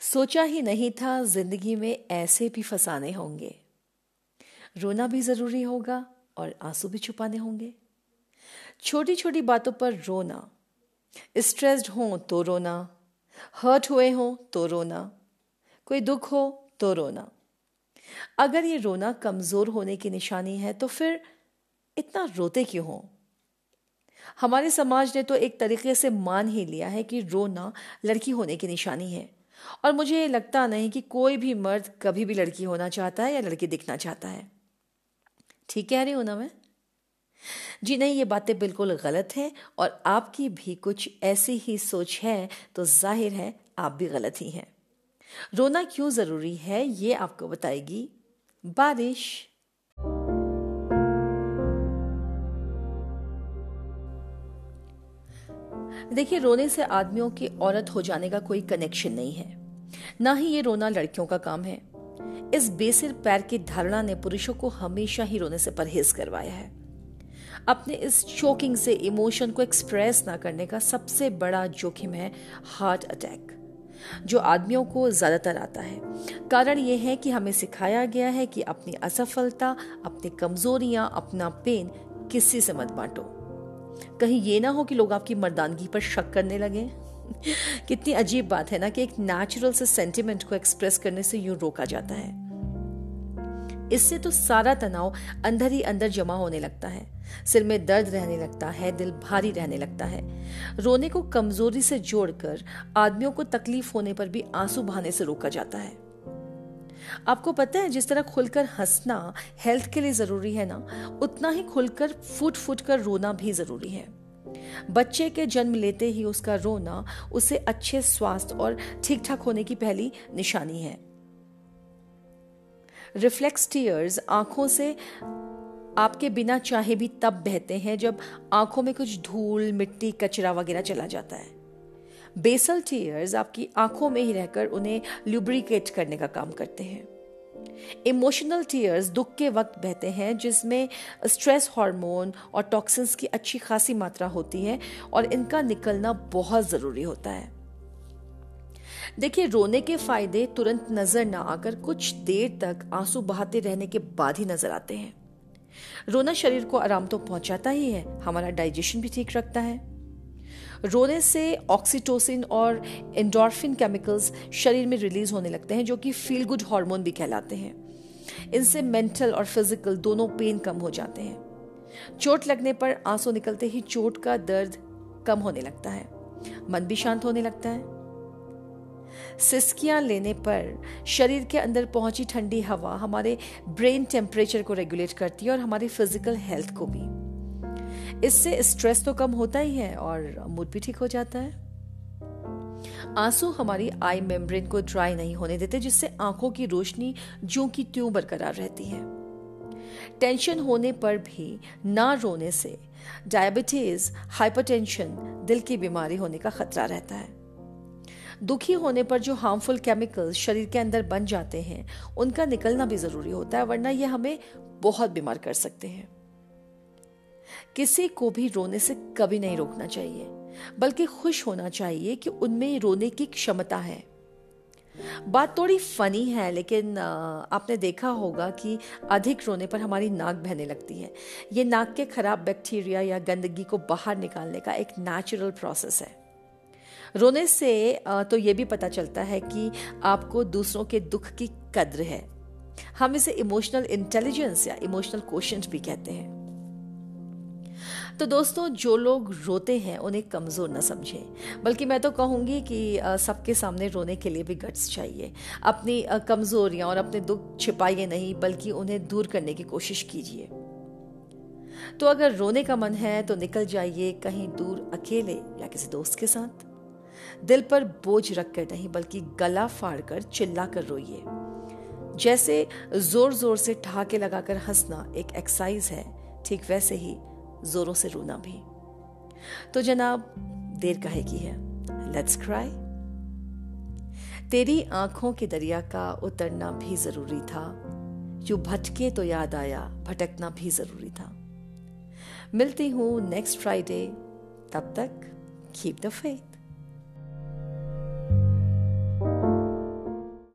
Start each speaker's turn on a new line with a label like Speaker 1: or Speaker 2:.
Speaker 1: सोचा ही नहीं था ज़िंदगी में ऐसे भी फसाने होंगे। रोना भी ज़रूरी होगा और आँसू भी छुपाने होंगे। छोटी छोटी बातों पर रोना। स्ट्रेस्ड हो तो रोना। हर्ट हुए हो तो रोना। कोई दुख हो तो रोना। अगर ये रोना कमज़ोर होने की निशानी है तो फिर इतना रोते क्यों हो? हमारे समाज ने तो एक तरीके से मान ही लिया है कि रोना लड़की होने की निशानी है। और मुझे ये लगता नहीं कि कोई भी मर्द कभी भी लड़की होना चाहता है या लड़की दिखना चाहता है। ठीक कह रही हूँ ना मैं? जी नहीं, ये बातें बिल्कुल गलत हैं और आपकी भी कुछ ऐसी ही सोच है तो ज़ाहिर है आप भी गलत ही हैं। रोना क्यों ज़रूरी है ये आपको बताएगी बारिश। देखिए, रोने से आदमियों की औरत हो जाने का कोई कनेक्शन नहीं है। ना ही ये रोना लड़कियों का काम है। इस बेसिर पैर की धारणा ने पुरुषों को हमेशा ही रोने से परहेज करवाया है। अपने इस शोकिंग से इमोशन को एक्सप्रेस ना करने का सबसे बड़ा जोखिम है हार्ट अटैक जो आदमियों को ज़्यादातर आता है। कारण यह है कि हमें सिखाया गया है कि अपनी असफलता, अपनी कमजोरियाँ, अपना पेन किसी से मत बांटो। कहीं ये ना हो कि लोग आपकी मर्दानगी पर शक करने लगे कितनी अजीब बात है ना कि एक नेचुरल से सेंटिमेंट को एक्सप्रेस करने से यूँ रोका जाता है। इससे तो सारा तनाव अंदर ही अंदर जमा होने लगता है। सिर में दर्द रहने लगता है, दिल भारी रहने लगता है। रोने को कमज़ोरी से जोड़कर आदमियों को तकलीफ़ होने पर भी आँसू बहाने से रोका जाता है। आपको पता है, जिस तरह खुलकर हंसना हेल्थ के लिए ज़रूरी है ना, उतना ही खुलकर फूट फूट कर रोना भी ज़रूरी है। बच्चे के जन्म लेते ही उसका रोना, उसे अच्छे स्वास्थ्य और ठीक ठाक होने की पहली निशानी है। रिफ्लेक्स टीयर्स आँखों से आपके बिना चाहे भी तब बहते हैं, जब आँखों में कुछ धूल, मिट्टी, कचरा वगैरह चला जाता है। बेसल टीयर्स आपकी आँखों में ही रहकर उन्हें ल्यूब्रिकेट करने का काम करते हैं। इमोशनल टीयर्स दुख के वक्त बहते हैं, जिसमें स्ट्रेस हार्मोन और टॉक्सिन्स की अच्छी खासी मात्रा होती है और इनका निकलना बहुत ज़रूरी होता है। देखिए, रोने के फ़ायदे तुरंत नज़र ना आकर कुछ देर तक आँसू बहाते रहने के बाद ही नज़र आते हैं। रोना शरीर को आराम तो पहुंचाता ही है, हमारा डाइजेशन भी ठीक रखता है। रोने से ऑक्सीटोसिन और एंडोर्फिन केमिकल्स शरीर में रिलीज़ होने लगते हैं, जो कि फील गुड हार्मोन भी कहलाते हैं। इनसे मेंटल और फ़िज़िकल दोनों पेन कम हो जाते हैं। चोट लगने पर आँसू निकलते ही चोट का दर्द कम होने लगता है। मन भी शांत होने लगता है। सिस्कियाँ लेने पर शरीर के अंदर पहुँची ठंडी हवा हमारे ब्रेन टेम्परेचर को रेगुलेट करती है और हमारी फ़िज़िकल हेल्थ को भी। इससे स्ट्रेस तो कम होता ही है और मूड भी ठीक हो जाता है। आँसू हमारी आई मेम्ब्रेन को ड्राई नहीं होने देते, जिससे आँखों की रोशनी जो की त्यों बरकरार रहती है। टेंशन होने पर भी ना रोने से डायबिटीज़ हाइपरटेंशन दिल की बीमारी होने का खतरा रहता है। दुखी होने पर जो हार्मफुल केमिकल्स शरीर के अंदर बन जाते हैं, उनका निकलना भी ज़रूरी होता है, वरना यह हमें बहुत बीमार कर सकते हैं। किसी को भी रोने से कभी नहीं रोकना चाहिए, बल्कि खुश होना चाहिए कि उनमें रोने की क्षमता है। बात थोड़ी फनी है, लेकिन आपने देखा होगा कि अधिक रोने पर हमारी नाक बहने लगती है। ये नाक के खराब बैक्टीरिया या गंदगी को बाहर निकालने का एक नेचुरल प्रोसेस है। रोने से तो ये भी पता चलता है कि आपको दूसरों के दुख की कद्र है। हम इसे इमोशनल इंटेलिजेंस या इमोशनल क्वेश्चन भी कहते हैं। तो दोस्तों, जो लोग रोते हैं, उन्हें कमज़ोर ना समझें। बल्कि मैं तो कहूँगी कि सबके सामने रोने के लिए भी गट्स चाहिए। अपनी कमजोरियाँ और अपने दुख छिपाइए नहीं, बल्कि उन्हें दूर करने की कोशिश कीजिए। तो अगर रोने का मन है तो निकल जाइए कहीं दूर अकेले या किसी दोस्त के साथ। दिल पर बोझ रखकर नहीं, बल्कि गला फाड़कर, चिल्लाकर रोइए। जैसे ज़ोर ज़ोर से ठहाके लगाकर हंसना एक एक्सरसाइज है, ठीक वैसे ही जोरों से रोना भी। तो जनाब, देर कहे की है? लेट्स क्राई तेरी आँखों के दरिया का उतरना भी ज़रूरी था। जो भटके तो याद आया, भटकना भी ज़रूरी था। मिलती हूँ नेक्स्ट फ्राइडे तब तक कीप द फेथ